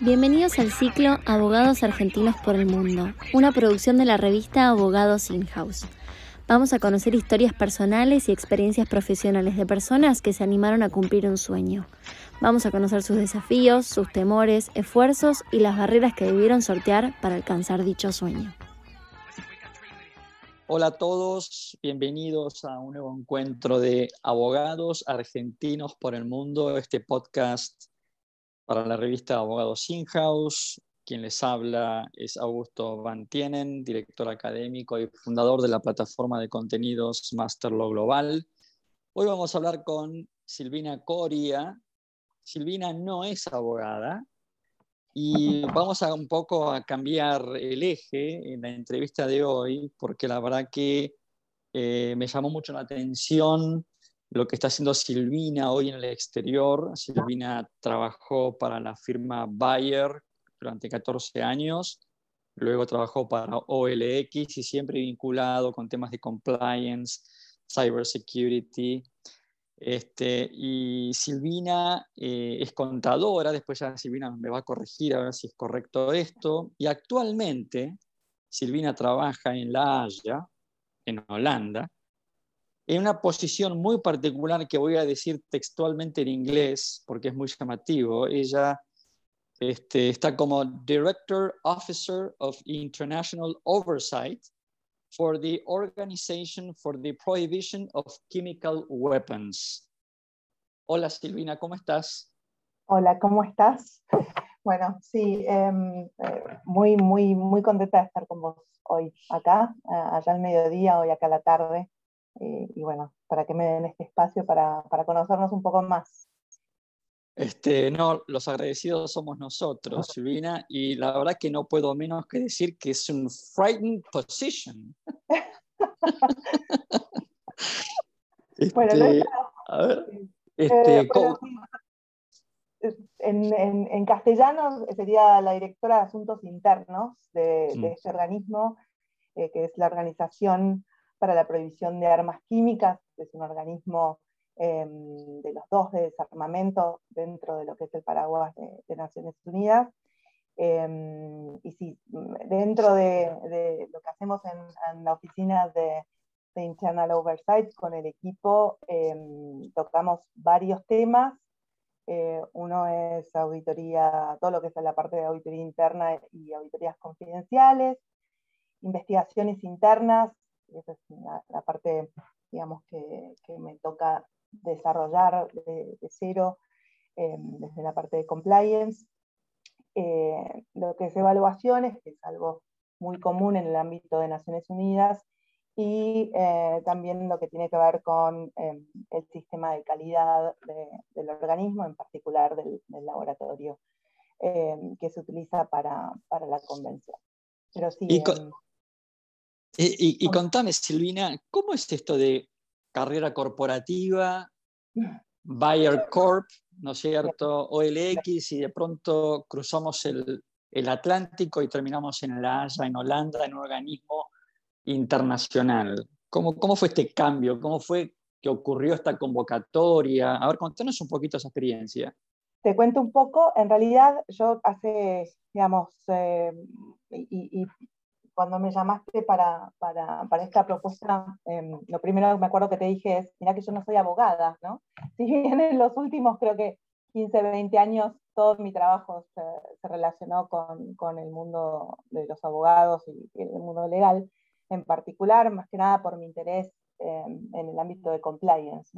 Bienvenidos al ciclo Abogados Argentinos por el Mundo, una producción de la revista Abogados In-House. Vamos a conocer historias personales y experiencias profesionales de personas que se animaron a cumplir un sueño. Vamos a conocer sus desafíos, sus temores, esfuerzos y las barreras que debieron sortear para alcanzar dicho sueño. Hola a todos, bienvenidos a un nuevo encuentro de Abogados Argentinos por el Mundo, este podcast para la revista Abogados In-House. Quien les habla es Augusto Van Tienen, director académico y fundador de la plataforma de contenidos Masterlo Global. Hoy vamos a hablar con Silvina Coria. Silvina no es abogada y vamos a un poco a cambiar el eje en la entrevista de hoy porque la verdad que eh, me llamó mucho la atención lo que está haciendo Silvina hoy en el exterior. Silvina trabajó para la firma Bayer durante 14 años, luego trabajó para OLX y siempre vinculado con temas de compliance, cybersecurity. Este, y Silvina eh, es contadora, después ya Silvina me va a corregir a ver si es correcto esto, y actualmente Silvina trabaja en La Haya, en Holanda, en una posición muy particular que voy a decir textualmente en inglés, porque es muy llamativo. Ella este, está como Director Officer of International Oversight for the Organization for the Prohibition of Chemical Weapons. Hola Silvina, ¿cómo estás? Hola, ¿cómo estás? Bueno, sí, em, eh, muy, muy, muy contenta de estar con vos hoy acá, allá al mediodía, hoy acá a la tarde, eh, y bueno, para que me den este espacio para, para, conocernos un poco más. Este, no, los agradecidos somos nosotros, Silvina, y la verdad que no puedo menos que decir que es un frightening position. bueno, este, a ver, este, eh, en, en, en, castellano sería la directora de Asuntos Internos de, de mm. este organismo, eh, que es la organización para la prohibición de armas químicas, es un organismo em, de los dos de desarmamento dentro de lo que es el paraguas de, Naciones Unidas. Em, y sí, dentro de, lo que hacemos en, la oficina de, Internal Oversight con el equipo, em, tocamos varios temas. Eh, uno es auditoría, todo lo que es la parte de auditoría interna y auditorías confidenciales, investigaciones internas esa es la, parte, digamos, que, me toca desarrollar de, cero eh, desde la parte de compliance. Eh, lo que es evaluaciones, que es algo muy común en el ámbito de Naciones Unidas, y eh, también lo que tiene que ver con el sistema de calidad del organismo, en particular del, laboratorio que se utiliza para, la convención. Pero sí, y, contame, Silvina, ¿cómo es esto de carrera corporativa, Bayer Corp, ¿no es cierto? OLX y de pronto cruzamos el, Atlántico y terminamos en La Haya, en Holanda, en un organismo internacional. ¿Cómo, ¿Cómo fue este cambio? ¿Cómo fue que ocurrió esta convocatoria? A ver, contanos un poquito esa experiencia. Te cuento un poco. En realidad, yo hace, digamos, eh, y, cuando me llamaste para, para, para esta propuesta, em, lo primero que me acuerdo que te dije es, mira que yo no soy abogada, ¿no? Si bien en los últimos, creo que 15, 20 años, todo mi trabajo se, relacionó con, con, el mundo de los abogados y, el mundo legal, en particular, más que nada por mi interés em, en el ámbito de compliance.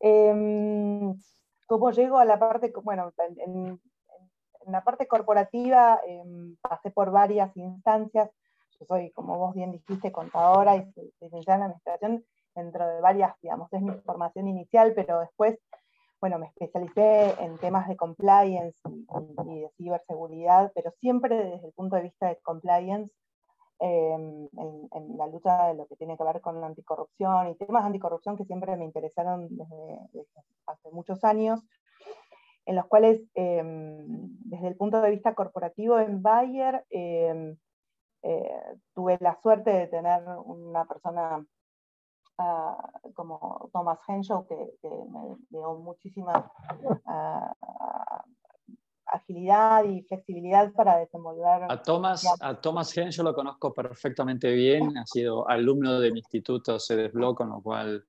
Em, ¿Cómo llego a la parte, bueno, en, en la parte corporativa pasé por varias instancias soy, como vos bien dijiste, contadora y licenciada en administración dentro de varias, digamos, es mi formación inicial, pero después, bueno, me especialicé en temas de compliance y, de ciberseguridad, pero siempre desde el punto de vista de compliance, em, en, la lucha de lo que tiene que ver con la anticorrupción y temas de anticorrupción que siempre me interesaron desde, hace muchos años, en los cuales, em, desde el punto de vista corporativo en Bayer, em, eh, tuve la suerte de tener una persona como Thomas Henshaw, que, me dio muchísima agilidad y flexibilidad para desenvolver. A Thomas, a Thomas Henshaw lo conozco perfectamente bien, ha sido alumno de mi instituto CEDESBLO, con lo cual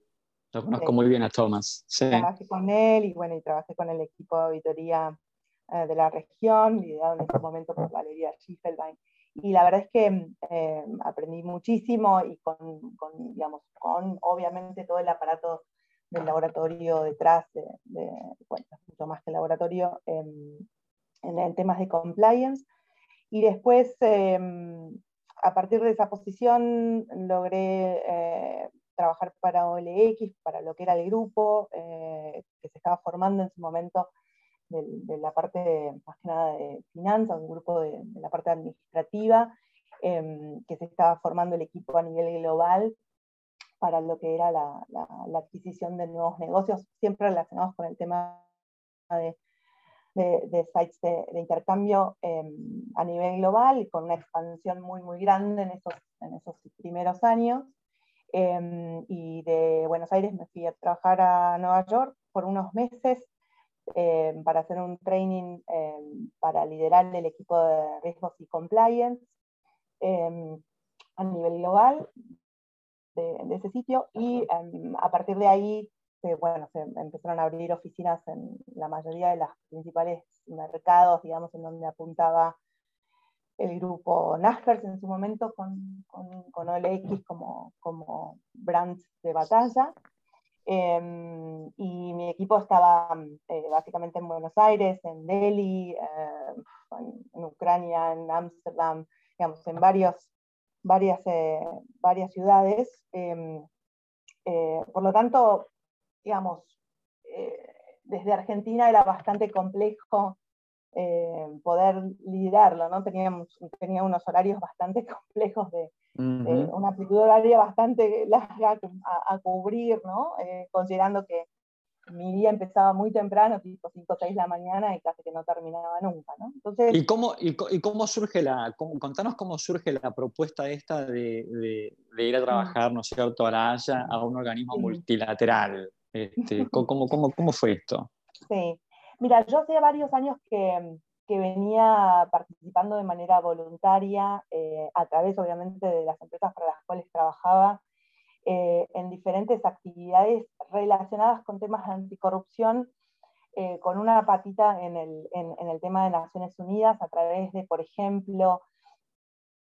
lo conozco muy bien a Thomas. Trabajé con él y bueno, y trabajé con el equipo de auditoría eh, de la región, liderado en ese momento por Valeria Schiffelbein. Y la verdad es que eh, aprendí muchísimo y con, con, digamos, con obviamente todo el aparato del laboratorio detrás, de, bueno, mucho más que el laboratorio, en, en, temas de compliance. Y después, em, a partir de esa posición, logré eh, trabajar para OLX, para lo que era el grupo, eh, que se estaba formando en su momento de, la parte de, más que nada de finanzas, un grupo de, la parte administrativa, em, que se estaba formando el equipo a nivel global para lo que era la, adquisición de nuevos negocios, siempre relacionados con el tema de, sites de, intercambio em, a nivel global con una expansión muy, muy grande en esos, en esos primeros años. Em, y de Buenos Aires me fui a trabajar a Nueva York por unos meses eh, para hacer un training eh, para liderar el equipo de riesgos y compliance eh, a nivel global de, ese sitio y a partir de ahí bueno, se empezaron a abrir oficinas en la mayoría de los principales mercados, digamos, en donde apuntaba el grupo Naspers en su momento con, con, con OLX como, como brand de batalla. Em, y mi equipo estaba eh, básicamente en Buenos Aires, en Delhi, em, en, Ucrania, en Ámsterdam, digamos, en varios, varias, eh, varias ciudades. Em, eh, por lo tanto, digamos, desde Argentina era bastante complejo poder liderarlo, ¿no? Teníamos, tenía unos horarios bastante complejos de, eh, una amplitud horaria bastante larga a, cubrir, ¿no? Eh, considerando que mi día empezaba muy temprano, tipo 5 o 6 de la mañana, y casi que no terminaba nunca, ¿no? Entonces, ¿Y, cómo, y, cómo surge la, contanos cómo surge la propuesta esta de, de, ir a trabajar, ¿no es cierto?, a un organismo multilateral. Este, ¿cómo, cómo, ¿Cómo fue esto? Sí, mira, yo hace varios años que, que venía participando de manera voluntaria, eh, a través obviamente de las empresas para las cuales trabajaba, eh, en diferentes actividades relacionadas con temas de anticorrupción, eh, con una patita en el, en, el, tema de Naciones Unidas, a través de, por ejemplo,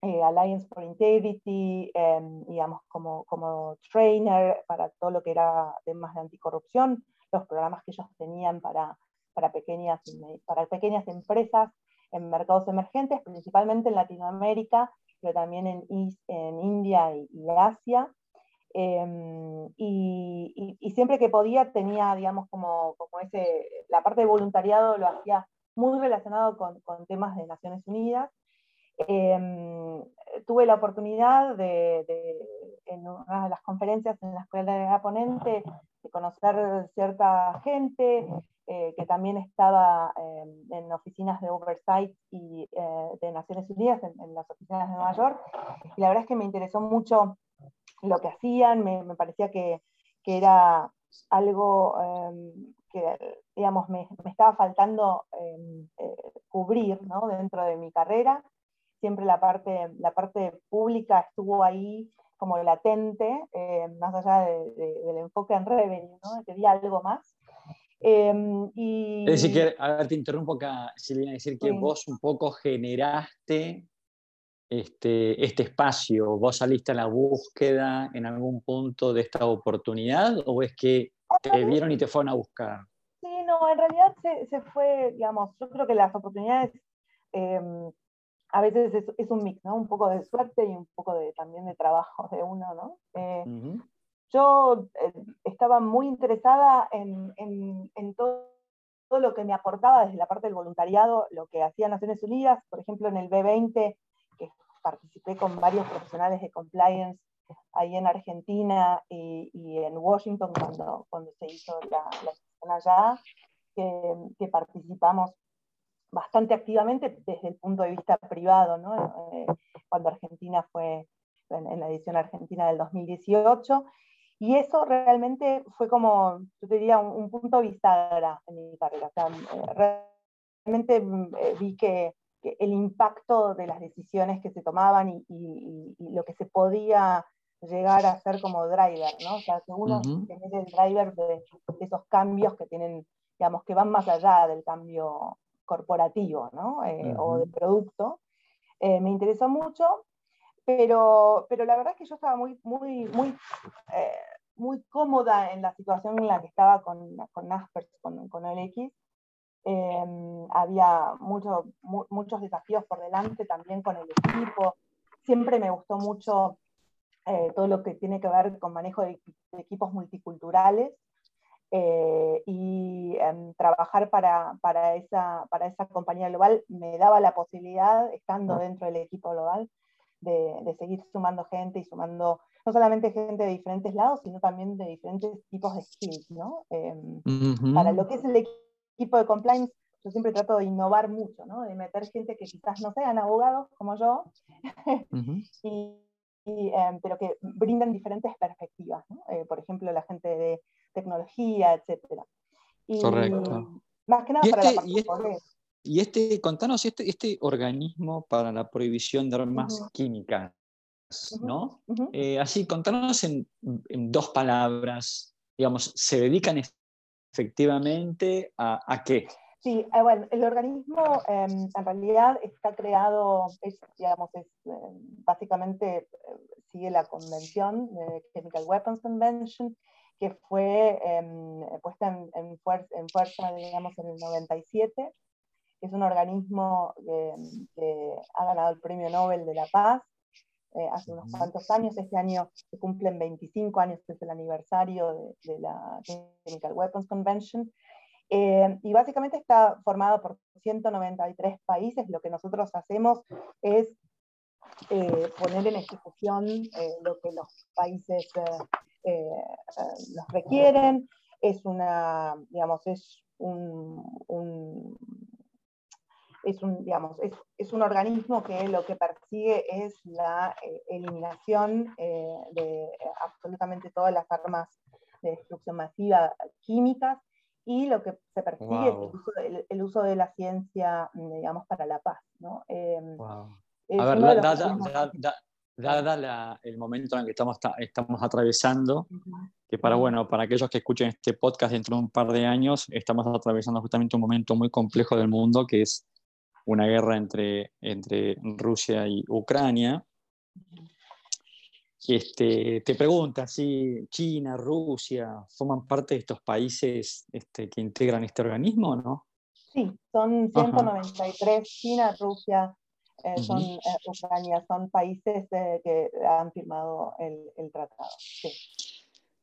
Alliance for Integrity, em, digamos, como, como trainer para todo lo que era temas de anticorrupción, los programas que ellos tenían para para pequeñas, para pequeñas empresas en mercados emergentes, principalmente en Latinoamérica, pero también en, en India y, Asia. Em, y, siempre que podía tenía, digamos, como, como ese, la parte de voluntariado lo hacía muy relacionado con, con temas de Naciones Unidas. Em, tuve la oportunidad de, en una de las conferencias en las cuales era ponente, de conocer cierta gente, eh, que también estaba em, en oficinas de oversight y eh, de Naciones Unidas, en, las oficinas de Nueva York, y la verdad es que me interesó mucho lo que hacían, me, me parecía que, que, era algo em, que, digamos, me, me estaba faltando em, eh, cubrir ¿no? dentro de mi carrera. Siempre la parte, la parte pública estuvo ahí como latente, más allá del enfoque en revenue, ¿no? quería algo más. Em, es decir, que, a ver, te interrumpo acá, Silvina, decir que vos un poco generaste este, este espacio, vos saliste a la búsqueda en algún punto de esta oportunidad o es que te vieron y te fueron a buscar? Sí, no, en realidad se, fue, digamos, yo creo que las oportunidades em, a veces es, un mix, ¿no? Un poco de suerte y un poco de, también de trabajo de uno, ¿no? Eh, yo eh, estaba muy interesada en, todo, lo que me aportaba desde la parte del voluntariado, lo que hacía Naciones Unidas, por ejemplo, en el B20, que participé con varios profesionales de compliance ahí en Argentina y, en Washington cuando, cuando se hizo la, la allá, que, participamos bastante activamente desde el punto de vista privado, ¿no? Eh, cuando Argentina fue en, en, la edición argentina del 2018, Y eso realmente fue como, yo diría, un, punto bisagra en mi carrera. O sea, realmente eh, vi que, el impacto de las decisiones que se tomaban y, lo que se podía llegar a hacer como driver, ¿no? O sea, que uno tiene el driver de, esos cambios que tienen, digamos, que van más allá del cambio corporativo, ¿no? Eh, o de producto. me interesó mucho pero, pero la verdad es que yo estaba muy, muy, muy, eh, muy cómoda en la situación en la que estaba con, con Naspers, con, con OLX. Em, había mucho, muchos desafíos por delante también con el equipo. Siempre me gustó mucho eh, todo lo que tiene que ver con manejo de, equipos multiculturales. Eh, y em, trabajar para, para, esa, para esa compañía global me daba la posibilidad, estando ah. dentro del equipo global, de, seguir sumando gente y sumando no solamente gente de diferentes lados, sino también de diferentes tipos de skills, ¿no? Em, para lo que es el equipo de compliance, yo siempre trato de innovar mucho, ¿no? De meter gente que quizás no sean abogados como yo, em, pero que brindan diferentes perspectivas, ¿no? Eh, por ejemplo, la gente de tecnología, etc. Correcto. Más que nada para la este, parte y este, contanos, este, este organismo para la prohibición de armas químicas, ¿no? Eh, así, contanos en, dos palabras, digamos, ¿se dedican efectivamente a, qué? Sí, eh, bueno, el organismo em, en realidad está creado, es, digamos, es, em, básicamente eh, sigue la convención, Chemical Weapons Convention, que fue em, puesta en, en, fuerza, en fuerza, digamos, en el 97 es un organismo que, ha ganado el Premio Nobel de la Paz eh, hace unos cuantos años. Este año se cumplen 25 años desde el aniversario de, la Chemical Weapons Convention. Eh, y básicamente está formado por 193 países. Lo que nosotros hacemos es eh, poner en ejecución lo que los países los requieren. Es una, digamos, es un, es un, digamos, es, es, un organismo que lo que persigue es la eh, eliminación eh, de eh, absolutamente todas las armas de destrucción masiva químicas y lo que se persigue es el uso, de, la ciencia, digamos, para la paz. ¿no? Em, A ver, dada, el momento en el que estamos, estamos atravesando, que para, bueno, para aquellos que escuchen este podcast dentro de un par de años, estamos atravesando justamente un momento muy complejo del mundo, que es una guerra entre, entre Rusia y Ucrania. Este, te pregunta si China, Rusia forman parte de estos países este, que integran este organismo no? Sí, son 193, China, Rusia, eh, son, eh, Ucrania, son países eh, que han firmado el, el tratado. Sí.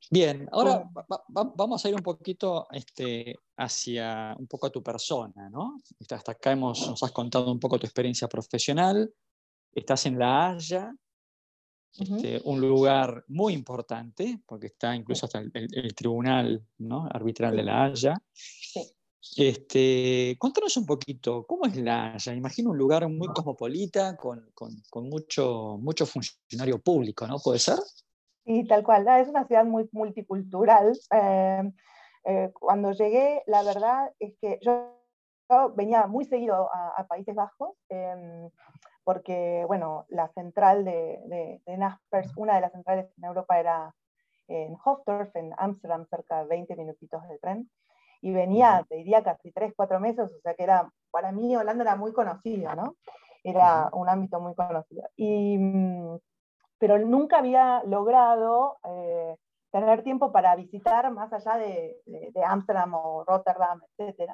Bien, ahora vamos a ir un poquito este, hacia un poco a tu persona, ¿no? Hasta acá hemos, nos has contado un poco tu experiencia profesional, estás en La Haya, este, un lugar muy importante, porque está incluso hasta el, tribunal ¿no? arbitral de La Haya. Este, contanos un poquito, ¿cómo es La Haya? Imagino un lugar muy cosmopolita, con, con, con mucho, mucho funcionario público, ¿no? ¿Puede ser? Y tal cual, es una ciudad muy multicultural. Eh, eh, cuando llegué, la verdad es que yo, venía muy seguido a, Países Bajos, em, porque, bueno, la central de, de, Naspers, una de las centrales en Europa era en Hofdorf, en Ámsterdam, cerca de 20 minutitos de tren. Y venía, te diría, casi 3, 4 meses, o sea que era, para mí Holanda era muy conocido, ¿no? Era un ámbito muy conocido. Y mm, pero nunca había logrado eh, tener tiempo para visitar más allá de, Ámsterdam o Rotterdam, etc.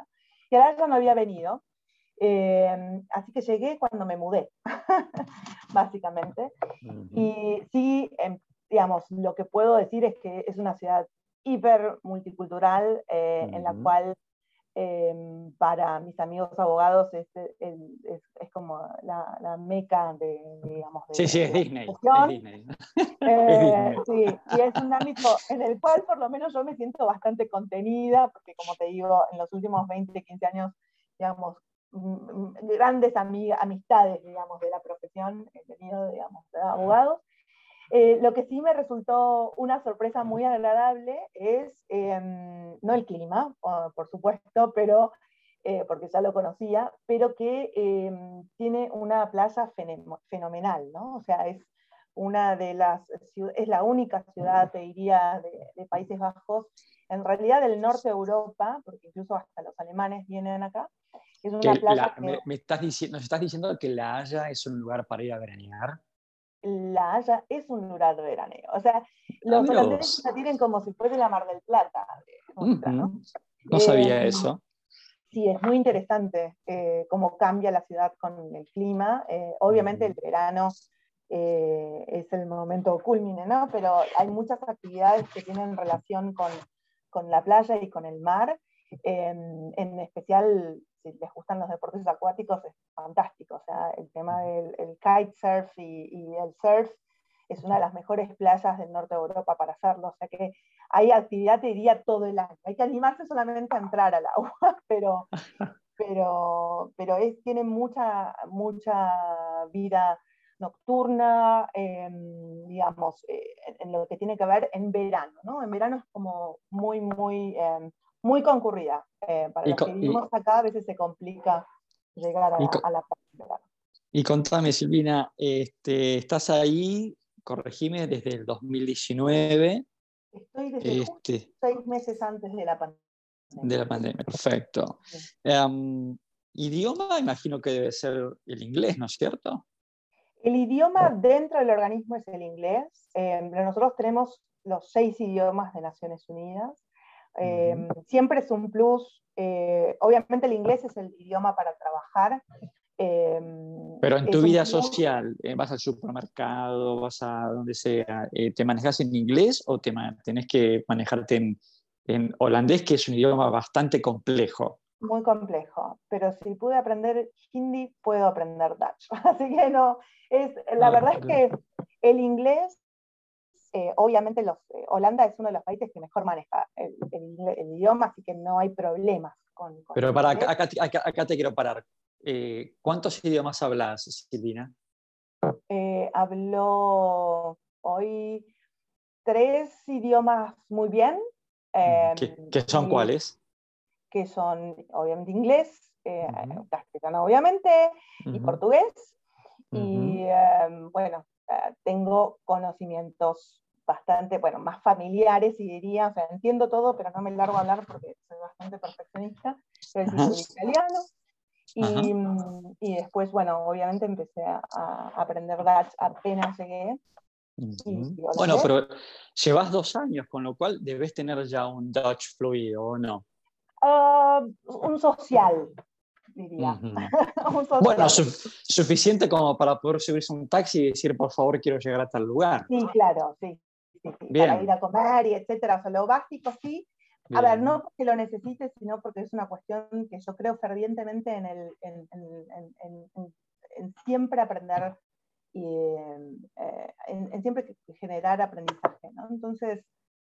Y ahora ya no había venido. Eh, así que llegué cuando me mudé, básicamente. Y sí, em, digamos, lo que puedo decir es que es una ciudad hiper multicultural eh, en la cual Em, para mis amigos abogados es, es, es, como la, la, meca de, digamos, de, Sí, sí, es Disney. Eh, sí, y es un ámbito en el cual por lo menos yo me siento bastante contenida, porque como te digo, en los últimos 20, 15 años, digamos, grandes amistades, digamos, de la profesión he tenido, digamos, de abogados. Eh, lo que sí me resultó una sorpresa muy agradable es, em, no el clima, por supuesto, pero, eh, porque ya lo conocía, pero que em, tiene una playa fenomenal, ¿no? O sea, es una de las es la única ciudad, te diría, de, Países Bajos, en realidad del norte de Europa, porque incluso hasta los alemanes vienen acá. Es una playa me, estás diciendo, ¿Nos estás diciendo que La Haya es un lugar para ir a veranear? La Haya es un lugar de veraneo. O sea, los holandeses la tienen como si fuese la Mar del Plata. ¿no? sabía eh, eso. Sí, es muy interesante eh, cómo cambia la ciudad con el clima. Eh, obviamente el verano es el momento culmine, ¿no? Pero hay muchas actividades que tienen relación con, con la playa y con el mar. en especial si les gustan los deportes acuáticos, es fantástico. O sea, el tema del el kitesurf y, y, el surf es una de las mejores playas del norte de Europa para hacerlo. O sea que hay actividad, te diría, todo el año. Hay que animarse solamente a entrar al agua, pero, pero, pero es, tiene mucha, mucha vida nocturna, em, digamos, eh, en, lo que tiene que ver en verano, ¿no? En verano es como muy, muy em, muy concurrida. Eh, para los que vivimos acá a veces se complica llegar a, la playa. Y contame, Silvina, este, estás ahí, corregime, desde el 2019. Estoy desde este, seis meses antes de la pandemia. De la pandemia, perfecto. Em, idioma, imagino que debe ser el inglés, ¿no es cierto? El idioma dentro del organismo es el inglés. Em, nosotros tenemos los seis idiomas de Naciones Unidas. Em, siempre es un plus. Eh, obviamente el inglés es el idioma para trabajar. Em, Pero en tu vida social, eh, vas al supermercado, vas a donde sea, eh, ¿te manejas en inglés o te tenés que manejarte en, en holandés, que es un idioma bastante complejo? Muy complejo, pero si pude aprender hindi, puedo aprender Dutch. Así que no, es, la ah, verdad es que el inglés eh, obviamente los, eh, Holanda es uno de los países que mejor maneja el, idioma, así que no hay problemas con... Pero para acá, acá, te quiero parar. Eh, ¿Cuántos idiomas hablas, Silvina? hablo hoy tres idiomas muy bien. ¿Qué, em, son cuáles? Que son, obviamente, inglés, castellano, obviamente, y portugués. Y em, bueno, tengo conocimientos bastante, bueno, más familiares y diría, o sea, entiendo todo, pero no me largo a hablar porque soy bastante perfeccionista, pero es italiano. Y, y, después, bueno, obviamente empecé a, aprender Dutch apenas llegué. bueno, pero llevas dos años, con lo cual debes tener ya un Dutch fluido, ¿o no? Ah, un social, diría. bueno, suficiente como para poder subirse a un taxi y decir, por favor, quiero llegar a tal lugar. Sí, claro, sí. Para ir a comer y etcétera. O sea, lo básico sí. A ver, no porque lo necesites, sino porque es una cuestión que yo creo fervientemente en, el, en, en, siempre aprender y eh, en, siempre generar aprendizaje. ¿no? Entonces,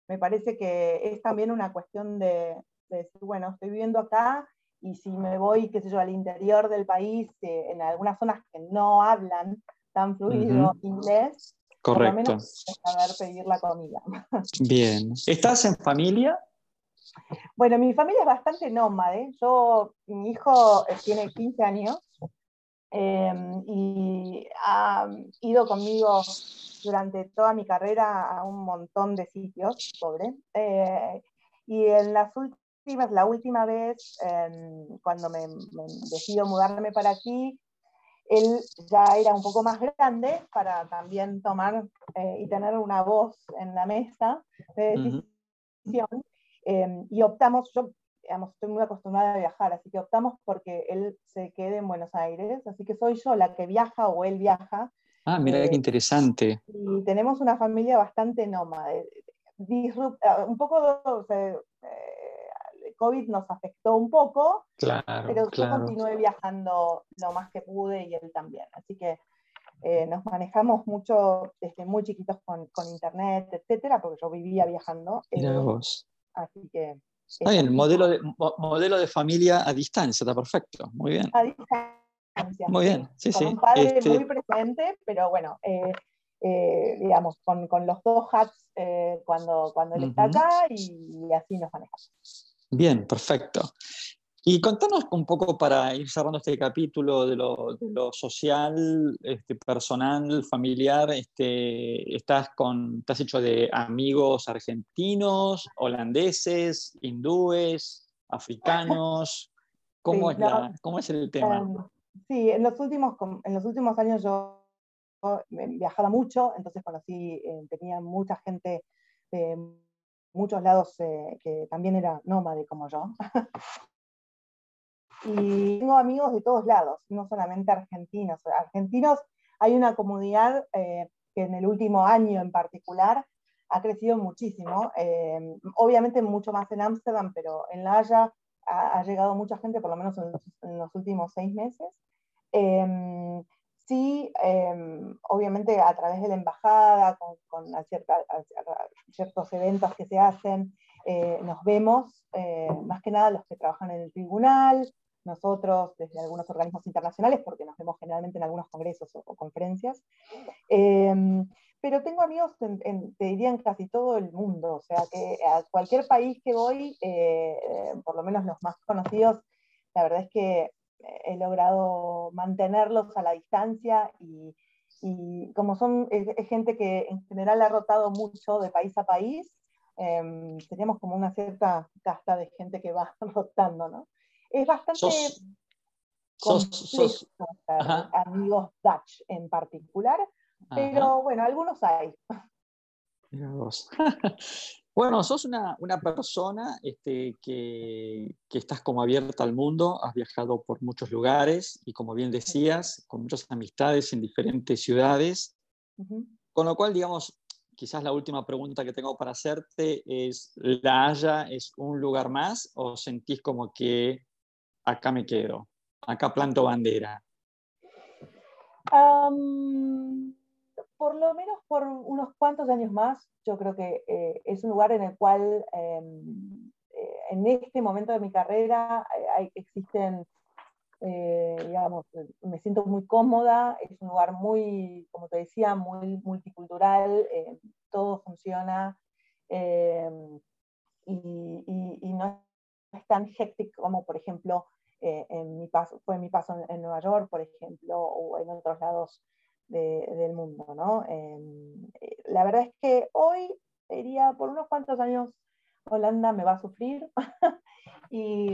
me parece que es también una cuestión de, de decir, bueno, estoy viviendo acá y si me voy, qué sé yo, al interior del país, eh, en algunas zonas que no hablan tan fluido inglés, Correcto. Por lo menos saber pedir la comida. Bien. ¿Estás en familia? Bueno, mi familia es bastante nómade. Yo, mi hijo tiene 15 años em, y ha ido conmigo durante toda mi carrera a un montón de sitios, pobre. Eh, y en las últimas la última vez, em, cuando me, decido mudarme para aquí, él ya era un poco más grande para también tomar eh, y tener una voz en la mesa de decisión. Em, y optamos, yo digamos, estoy muy acostumbrada a viajar, así que optamos porque él se quede en Buenos Aires, así que soy yo la que viaja o él viaja. Ah, mira qué eh, interesante. Y tenemos una familia bastante nómada, ah, un poco, o sea, COVID nos afectó un poco, pero yo continué viajando lo más que pude y él también. Así que eh, nos manejamos mucho desde muy chiquitos con, con, internet, etcétera, porque yo vivía viajando. Mira eh, vos. Así que. Está bien, modelo de, modelo de familia a distancia, está perfecto, muy bien. A distancia. Muy bien, sí, sí. Un padre este muy presente, pero bueno, eh, eh, digamos, con, los dos hats cuando, cuando él está acá y, así nos manejamos. Bien, perfecto. Y contanos un poco para ir cerrando este capítulo de lo, social, este, personal, familiar. Este, ¿estás, con, ¿Estás hecho de amigos argentinos, holandeses, hindúes, africanos? ¿Cómo, es, ¿cómo es el tema? Em, sí, en los, últimos, en los últimos años yo viajaba mucho, entonces conocí, eh, tenía mucha gente de muchos lados eh, que también era nómade como yo. y tengo amigos de todos lados, no solamente argentinos. Argentinos, hay una comunidad eh, que en el último año en particular ha crecido muchísimo, eh, obviamente mucho más en Ámsterdam, pero en La Haya ha, llegado mucha gente, por lo menos en, los últimos seis meses. Em, sí, em, obviamente a través de la embajada, con, con ciertos eventos que se hacen, eh, nos vemos, más que nada los que trabajan en el tribunal, nosotros desde algunos organismos internacionales, porque nos vemos generalmente en algunos congresos o, conferencias. Em, pero tengo amigos, en, te diría, en casi todo el mundo, o sea que a cualquier país que voy, eh, por lo menos los más conocidos, la verdad es que he logrado mantenerlos a la distancia y, como son gente que en general ha rotado mucho de país a país, eh, tenemos como una cierta casta de gente que va rotando, ¿no? Es bastante sos, amigos Dutch en particular, pero bueno, algunos hay. Bueno, sos una, persona este, que, estás como abierta al mundo, has viajado por muchos lugares y como bien decías, con muchas amistades en diferentes ciudades, con lo cual, digamos, quizás la última pregunta que tengo para hacerte es, ¿La Haya es un lugar más o sentís como que acá me quedo, acá planto bandera? por lo menos por unos cuantos años más, yo creo que eh, es un lugar en el cual em, eh, en este momento de mi carrera eh, existen, digamos, me siento muy cómoda, es un lugar muy, como te decía, muy multicultural, todo funciona em, y, no es tan hectic como, por ejemplo, eh, en mi paso, fue mi paso en, Nueva York, por ejemplo, o en otros lados del mundo. ¿no? Em, eh, la verdad es que hoy, diría, por unos cuantos años, Holanda me va a sufrir y,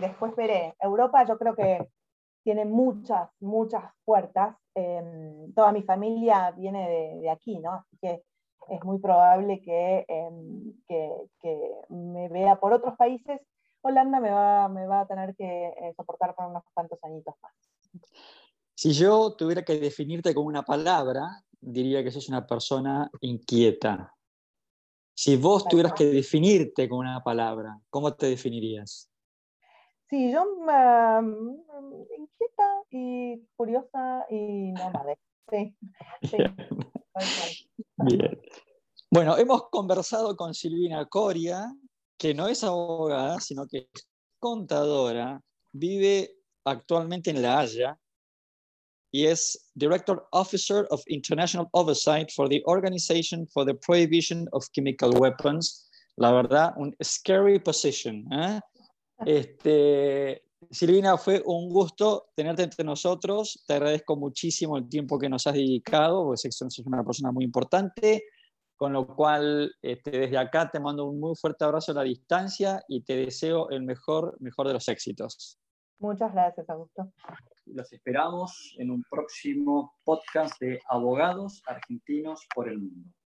después veré. Europa yo creo que tiene muchas, muchas puertas. Em, toda mi familia viene de, aquí, ¿no? Así que es muy probable que, em, que, me vea por otros países Holanda me va, me va a tener que eh, soportar por unos cuantos añitos más. Si yo tuviera que definirte con una palabra, diría que sos una persona inquieta. Si vos tuvieras que definirte con una palabra, ¿cómo te definirías? Sí, yo mm, inquieta y curiosa y nómade. Sí, sí. Bien. Bueno, hemos conversado con Silvina Coria, que no es abogada, sino que es contadora, vive actualmente en La Haya y es Director Officer of International Oversight for the Organization for the Prohibition of Chemical Weapons. La verdad, un scary position. ¿eh? Este, Silvina, fue un gusto tenerte entre nosotros. Te agradezco muchísimo el tiempo que nos has dedicado, porque sé que sos una persona muy importante. Con lo cual, este, desde acá te mando un muy fuerte abrazo a la distancia y te deseo el mejor, mejor de los éxitos. Muchas gracias, Augusto. Los esperamos en un próximo podcast de Abogados Argentinos por el Mundo.